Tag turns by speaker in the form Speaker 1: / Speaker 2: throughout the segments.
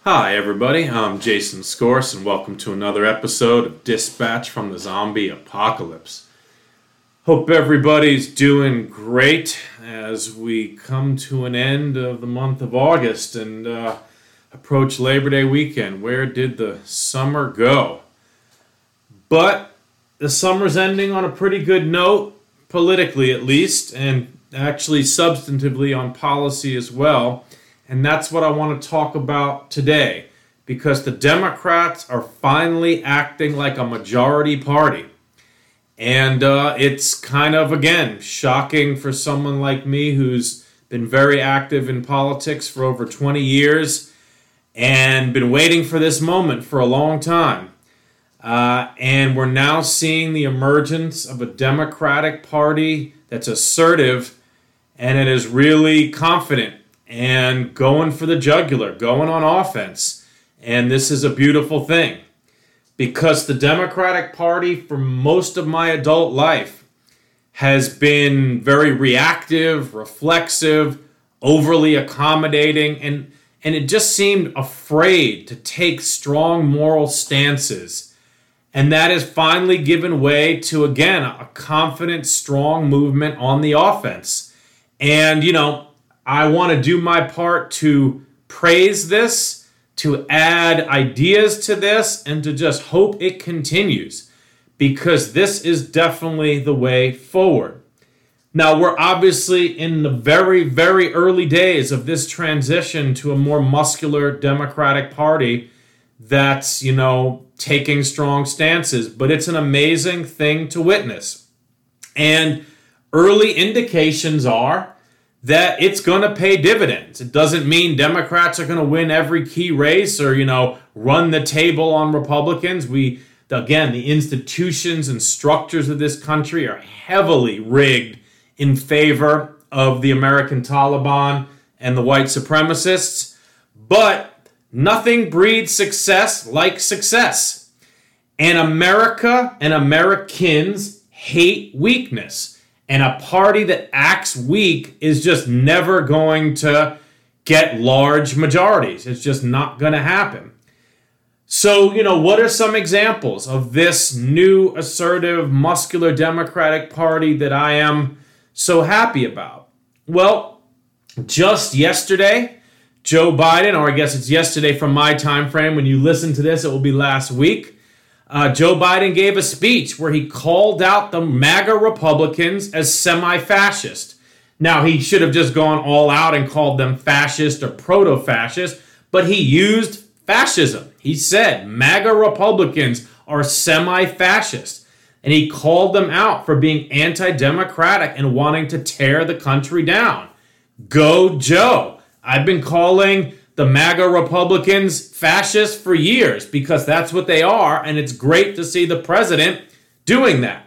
Speaker 1: Hi, everybody. I'm Jason Scorse, and welcome to another episode of Dispatch from the Zombie Apocalypse. Hope everybody's doing great as we come to an end of the month of August and uh, approach Labor Day weekend. Where did the summer go? But the summer's ending on a pretty good note, politically at least, and actually substantively on policy as well. And that's what I want to talk about today because the Democrats are finally acting like a majority party. And uh, it's kind of, again, shocking for someone like me who's been very active in politics for over 20 years and been waiting for this moment for a long time. Uh, and we're now seeing the emergence of a Democratic Party that's assertive and it is really confident and going for the jugular, going on offense. And this is a beautiful thing because the Democratic Party, for most of my adult life, has been very reactive, reflexive, overly accommodating, and, and it just seemed afraid to take strong moral stances. And that has finally given way to, again, a confident, strong movement on the offense. And, you know, I want to do my part to praise this, to add ideas to this, and to just hope it continues because this is definitely the way forward. Now, we're obviously in the very, very early days of this transition to a more muscular Democratic Party that's, you know, taking strong stances, but it's an amazing thing to witness. And early indications are that it's going to pay dividends. It doesn't mean Democrats are going to win every key race or, you know, run the table on Republicans. We, again, the institutions and structures of this country are heavily rigged in favor of the American Taliban and the white supremacists. But nothing breeds success like success. And America and Americans hate weakness. And a party that acts weak is just never going to get large majorities. It's just not going to happen. So, you know, what are some examples of this new, assertive, muscular Democratic Party that I am so happy about? Well, just yesterday, Joe Biden, or I guess it's yesterday from my time frame. When you listen to this, it will be last week uh, Joe Biden gave a speech where he called out the MAGA Republicans as semi fascist. Now, he should have just gone all out and called them fascist or proto fascist, but he used fascism. He said MAGA Republicans are semi fascist. And he called them out for being anti democratic and wanting to tear the country down. Go, Joe. I've been calling the MAGA Republicans fascists for years because that's what they are, and it's great to see the president doing that.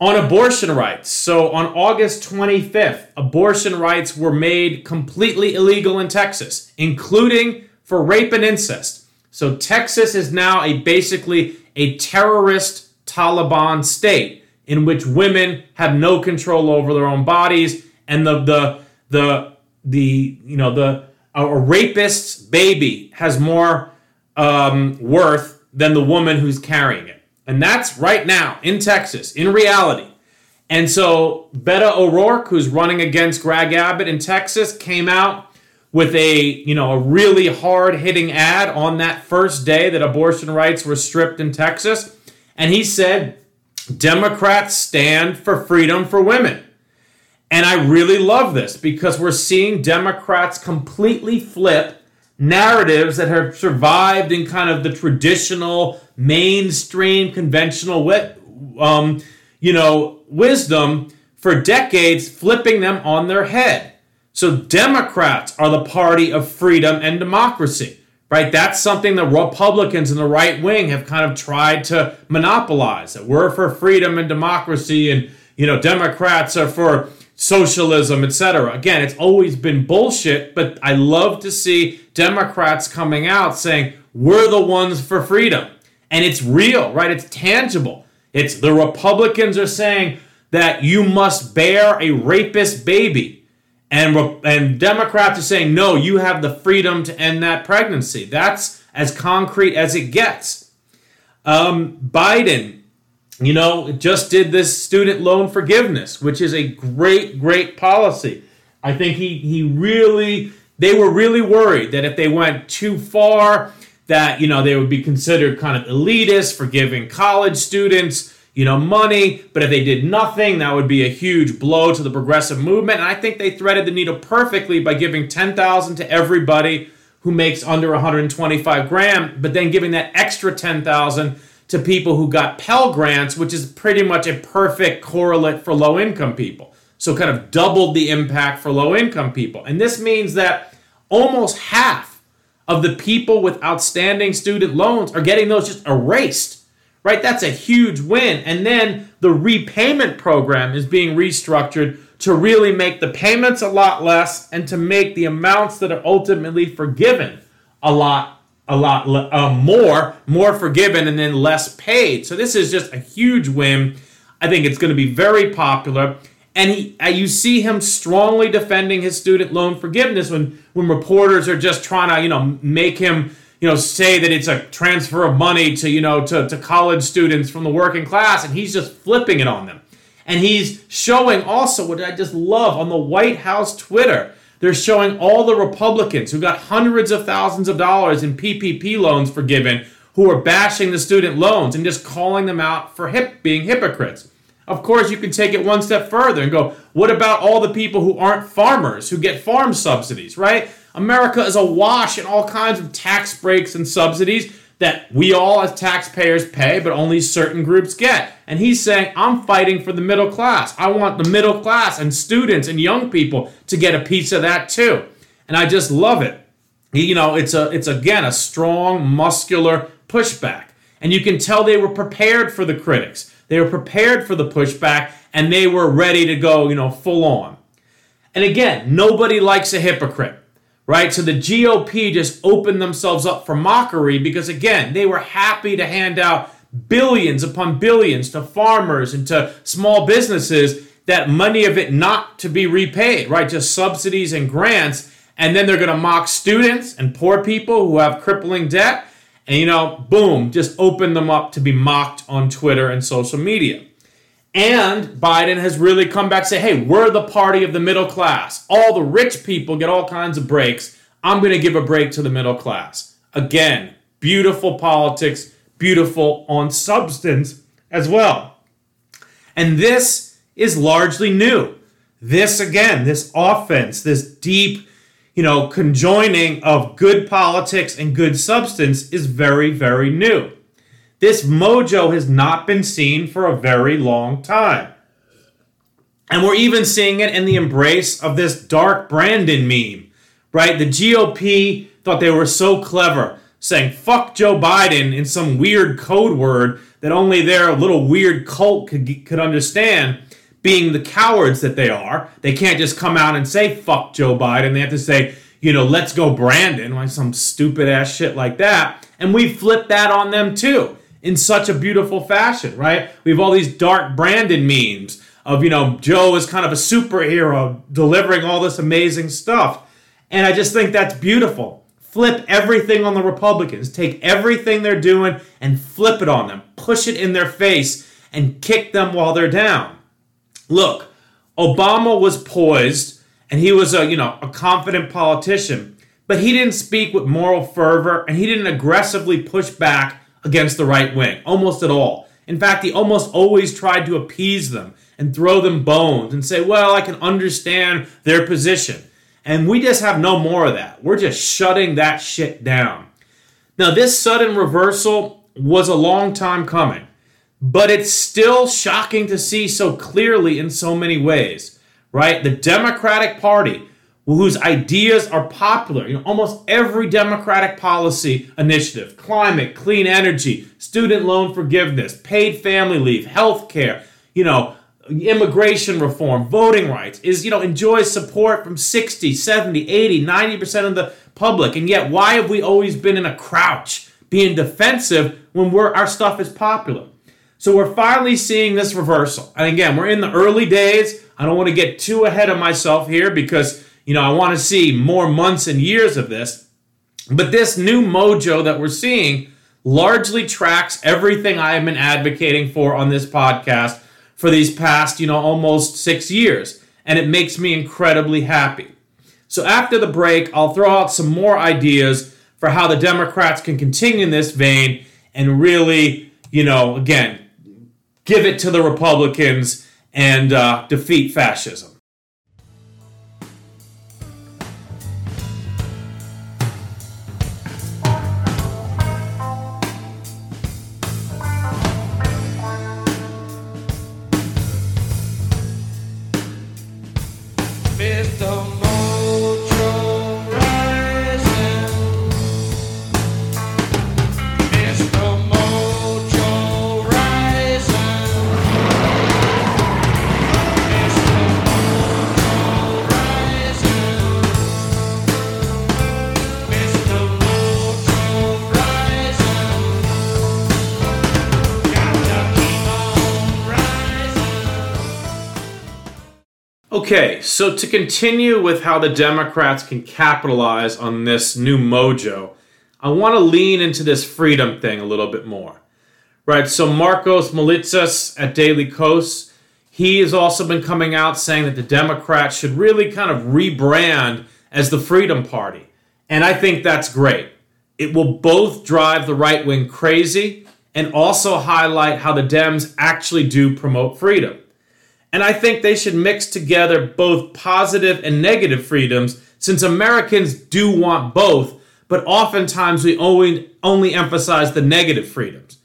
Speaker 1: On abortion rights, so on August 25th, abortion rights were made completely illegal in Texas, including for rape and incest. So Texas is now a basically a terrorist Taliban state in which women have no control over their own bodies and the the the the you know the a rapist's baby has more um, worth than the woman who's carrying it. And that's right now in Texas, in reality. And so Beto O'Rourke, who's running against Greg Abbott in Texas, came out with a you know a really hard hitting ad on that first day that abortion rights were stripped in Texas, and he said Democrats stand for freedom for women. And I really love this because we're seeing Democrats completely flip narratives that have survived in kind of the traditional, mainstream, conventional, um, you know, wisdom for decades, flipping them on their head. So Democrats are the party of freedom and democracy, right? That's something the Republicans and the right wing have kind of tried to monopolize. That we're for freedom and democracy, and you know, Democrats are for socialism, etc. Again, it's always been bullshit, but I love to see Democrats coming out saying, we're the ones for freedom. And it's real, right? It's tangible. It's the Republicans are saying that you must bear a rapist baby. And, and Democrats are saying, no, you have the freedom to end that pregnancy. That's as concrete as it gets. Um, Biden, you know, just did this student loan forgiveness, which is a great, great policy. I think he, he really, they were really worried that if they went too far, that, you know, they would be considered kind of elitist for giving college students you know, money. But if they did nothing, that would be a huge blow to the progressive movement. And I think they threaded the needle perfectly by giving 10,000 to everybody who makes under 125 grand, but then giving that extra 10,000 to people who got Pell grants, which is pretty much a perfect correlate for low income people. So kind of doubled the impact for low income people. And this means that almost half of the people with outstanding student loans are getting those just erased right? That's a huge win. And then the repayment program is being restructured to really make the payments a lot less and to make the amounts that are ultimately forgiven a lot a lot uh, more more forgiven and then less paid so this is just a huge win i think it's going to be very popular and he, uh, you see him strongly defending his student loan forgiveness when when reporters are just trying to you know make him you know, say that it's a transfer of money to, you know, to, to college students from the working class, and he's just flipping it on them. And he's showing also what I just love on the White House Twitter. They're showing all the Republicans who got hundreds of thousands of dollars in PPP loans forgiven who are bashing the student loans and just calling them out for hip, being hypocrites. Of course, you can take it one step further and go, what about all the people who aren't farmers who get farm subsidies, right? America is awash in all kinds of tax breaks and subsidies that we all as taxpayers pay, but only certain groups get. And he's saying, I'm fighting for the middle class. I want the middle class and students and young people to get a piece of that too. And I just love it. You know, it's a it's again a strong, muscular pushback. And you can tell they were prepared for the critics. They were prepared for the pushback and they were ready to go, you know, full on. And again, nobody likes a hypocrite right? So the GOP just opened themselves up for mockery because, again, they were happy to hand out billions upon billions to farmers and to small businesses, that money of it not to be repaid, right? Just subsidies and grants. And then they're going to mock students and poor people who have crippling debt. And, you know, boom, just open them up to be mocked on Twitter and social media. And Biden has really come back say, hey, we're the party of the middle class. All the rich people get all kinds of breaks. I'm going to give a break to the middle class. Again, beautiful politics, beautiful on substance as well. And this is largely new. This, again, this offense, this deep, you know, conjoining of good politics and good substance is very, very new. This mojo has not been seen for a very long time. And we're even seeing it in the embrace of this dark Brandon meme, right? The GOP thought they were so clever, saying fuck Joe Biden in some weird code word that only their little weird cult could, could understand. Being the cowards that they are, they can't just come out and say fuck Joe Biden. They have to say, you know, let's go Brandon, like some stupid ass shit like that. And we flip that on them too in such a beautiful fashion, right? We have all these dark Brandon memes of, you know, Joe is kind of a superhero delivering all this amazing stuff. And I just think that's beautiful. Flip everything on the Republicans. Take everything they're doing and flip it on them. Push it in their face and kick them while they're down. Look, Obama was poised and he was a, you know, a confident politician, but he didn't speak with moral fervor and he didn't aggressively push back against the right wing, almost at all. In fact, he almost always tried to appease them and throw them bones and say, well, I can understand their position. And we just have no more of that. We're just shutting that shit down. Now, this sudden reversal was a long time coming, but it's still shocking to see so clearly in so many ways, right? The Democratic Party whose ideas are popular. You know, almost every Democratic policy initiative, climate, clean energy, student loan forgiveness, paid family leave, health care, you know, immigration reform, voting rights, is, you know, enjoys support from 60, 70, 80, 90% of the public. And yet, why have we always been in a crouch, being defensive when we're, our stuff is popular? So we're finally seeing this reversal. And again, we're in the early days. I don't want to get too ahead of myself here because, you know, I want to see more months and years of this. But this new mojo that we're seeing largely tracks everything I have been advocating for on this podcast for these past, you know, almost six years. And it makes me incredibly happy. So after the break, I'll throw out some more ideas for how the Democrats can continue in this vein and really, you know, again, give it to the Republicans and uh, defeat fascism. Okay, so to continue with how the Democrats can capitalize on this new mojo, I want to lean into this freedom thing a little bit more. Right, so Marcos Moulitsas at Daily Kos, he has also been coming out saying that the Democrats should really kind of rebrand as the Freedom Party. And I think that's great. It will both drive the right wing crazy and also highlight how the Dems actually do promote freedom. And I think they should mix together both positive and negative freedoms since Americans do want both, but oftentimes we only, only emphasize the negative freedoms.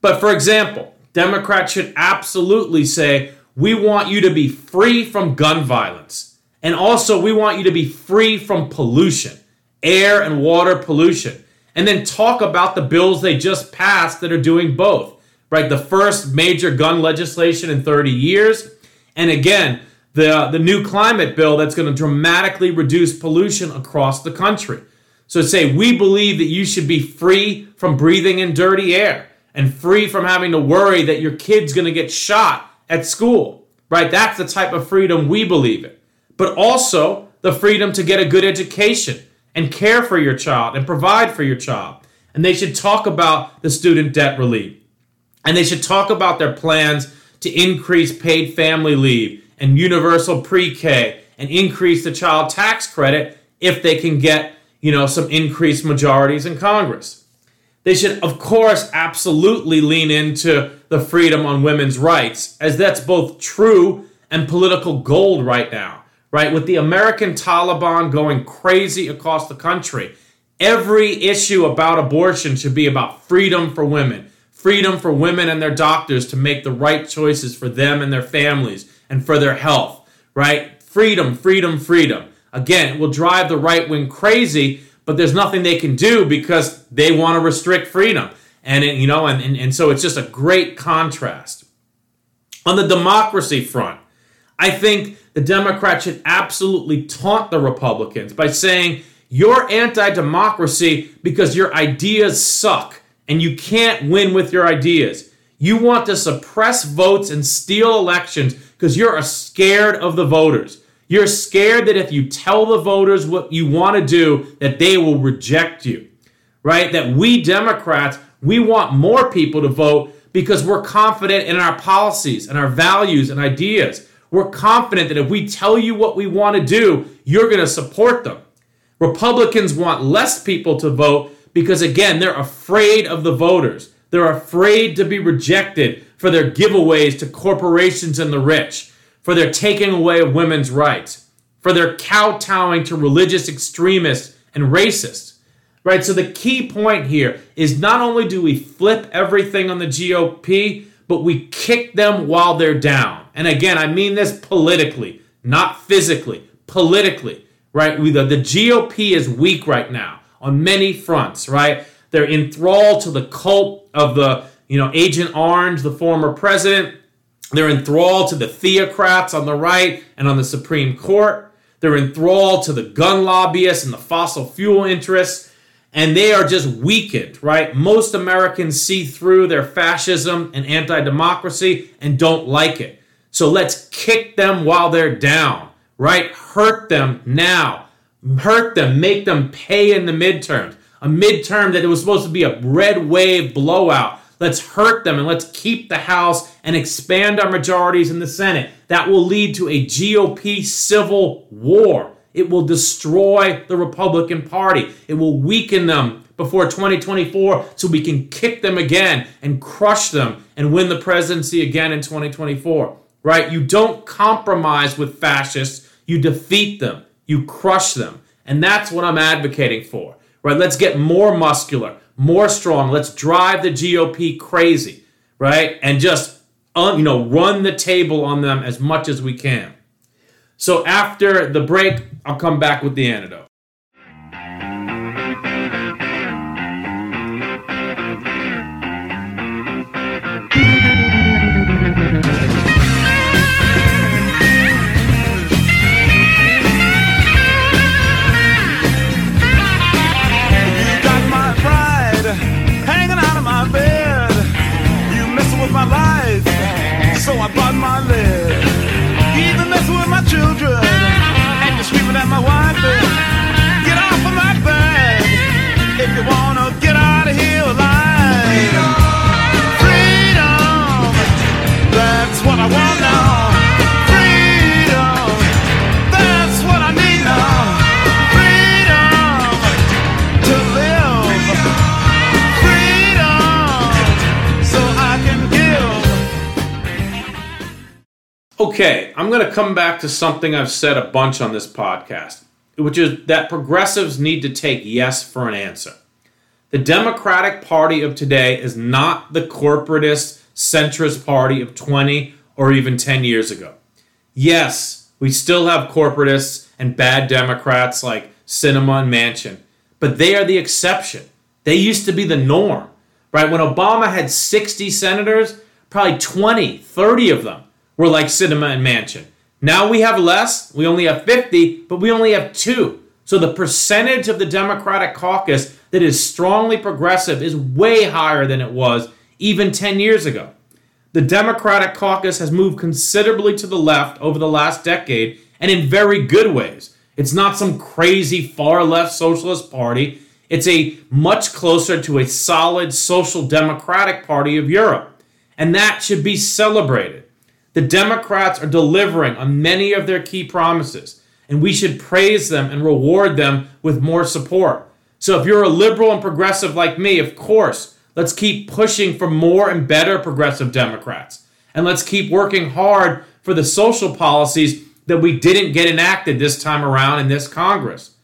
Speaker 1: But for example, Democrats should absolutely say, we want you to be free from gun violence. And also, we want you to be free from pollution, air and water pollution. And then talk about the bills they just passed that are doing both, right? The first major gun legislation in 30 years and again, the, the new climate bill that's going to dramatically reduce pollution across the country. So say, we believe that you should be free from breathing in dirty air and free from having to worry that your kid's going to get shot at school, right? That's the type of freedom we believe in. But also the freedom to get a good education and care for your child and provide for your child. And they should talk about the student debt relief. And they should talk about their plans to increase paid family leave and universal pre-K and increase the child tax credit if they can get, you know, some increased majorities in Congress. They should of course absolutely lean into the freedom on women's rights as that's both true and political gold right now. Right? With the American Taliban going crazy across the country, every issue about abortion should be about freedom for women freedom for women and their doctors to make the right choices for them and their families and for their health, right? Freedom, freedom, freedom. Again, it will drive the right wing crazy, but there's nothing they can do because they want to restrict freedom. And, it, you know, and, and, and so it's just a great contrast. On the democracy front, I think the Democrats should absolutely taunt the Republicans by saying, you're anti democracy because your ideas suck and you can't win with your ideas. You want to suppress votes and steal elections because you're scared of the voters. You're scared that if you tell the voters what you want to do, that they will reject you. Right? That we Democrats, we want more people to vote because we're confident in our policies and our values and ideas. We're confident that if we tell you what we want to do, you're going to support them. Republicans want less people to vote because, again, they're afraid of the voters. They're afraid to be rejected for their giveaways to corporations and the rich, for their taking away of women's rights, for their kowtowing to religious extremists and racists. Right? So the key point here is not only do we flip everything on the GOP, but we kick them while they're down. And again, I mean this politically, not physically, politically, right? The, the GOP is weak right now on many fronts, right? They're enthralled to the cult of the, you know, Agent Orange, the former president. They're enthralled to the theocrats on the right and on the Supreme Court. They're enthralled to the gun lobbyists and the fossil fuel interests. And they are just weakened, right? Most Americans see through their fascism and anti democracy and don't like it. So let's kick them while they're down, right? Hurt them now. Hurt them, make them pay in the midterms. A midterm that it was supposed to be a red wave blowout. Let's hurt them and let's keep the House and expand our majorities in the Senate. That will lead to a GOP civil war. It will destroy the Republican Party. It will weaken them before 2024 so we can kick them again and crush them and win the presidency again in 2024. Right? You don't compromise with fascists, you defeat them, you crush them. And that's what I'm advocating for. Right? Let's get more muscular, more strong. Let's drive the GOP crazy, right? And just um, you know, run the table on them as much as we can. So after the break, I'll come back with the antidote. Going to come back to something I've said a bunch on this podcast, which is that progressives need to take yes for an answer. The Democratic Party of today is not the corporatist, centrist party of 20 or even 10 years ago. Yes, we still have corporatists and bad Democrats like Sinema and Manchin, but they are the exception. They used to be the norm, right? When Obama had 60 senators, probably 20, 30 of them were like Sinema and Manchin. Now we have less. We only have 50, but we only have two. So the percentage of the Democratic caucus that is strongly progressive is way higher than it was even 10 years ago. The Democratic caucus has moved considerably to the left over the last decade and in very good ways. It's not some crazy far left socialist party. It's a much closer to a solid social democratic party of Europe. And that should be celebrated. The Democrats are delivering on many of their key promises, and we should praise them and reward them with more support. So, if you're a liberal and progressive like me, of course, let's keep pushing for more and better progressive Democrats. And let's keep working hard for the social policies that we didn't get enacted this time around in this Congress.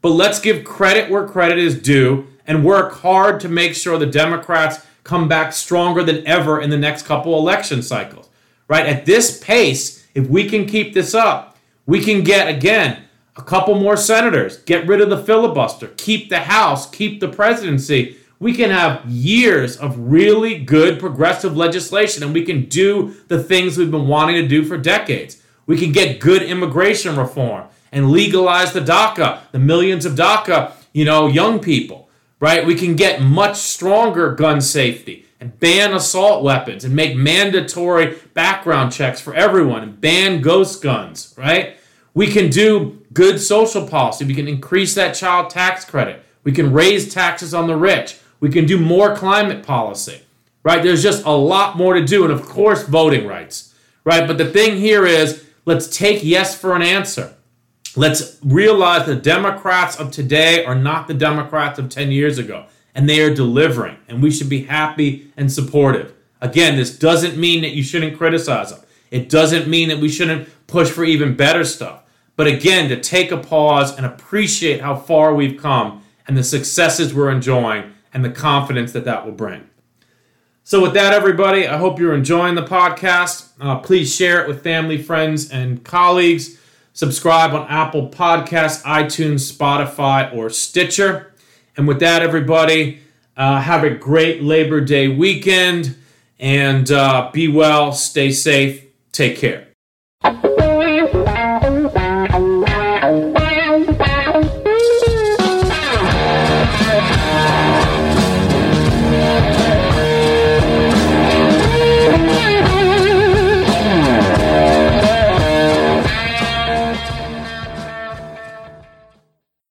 Speaker 1: But let's give credit where credit is due and work hard to make sure the Democrats come back stronger than ever in the next couple election cycles right? At this pace, if we can keep this up, we can get, again, a couple more senators, get rid of the filibuster, keep the House, keep the presidency. We can have years of really good progressive legislation and we can do the things we've been wanting to do for decades. We can get good immigration reform and legalize the DACA, the millions of DACA, you know, young people, right? We can get much stronger gun safety and ban assault weapons and make mandatory background checks for everyone and ban ghost guns, right? We can do good social policy. We can increase that child tax credit. We can raise taxes on the rich. We can do more climate policy, right? There's just a lot more to do. And of course, voting rights, right? But the thing here is let's take yes for an answer. Let's realize the Democrats of today are not the Democrats of 10 years ago and they are delivering, and we should be happy and supportive. Again, this doesn't mean that you shouldn't criticize them. It doesn't mean that we shouldn't push for even better stuff. But again, to take a pause and appreciate how far we've come and the successes we're enjoying and the confidence that that will bring. So, with that, everybody, I hope you're enjoying the podcast. Uh, please share it with family, friends, and colleagues. Subscribe on Apple Podcasts, iTunes, Spotify, or Stitcher. And with that, everybody, uh, have a great Labor Day weekend and uh, be well, stay safe, Take care.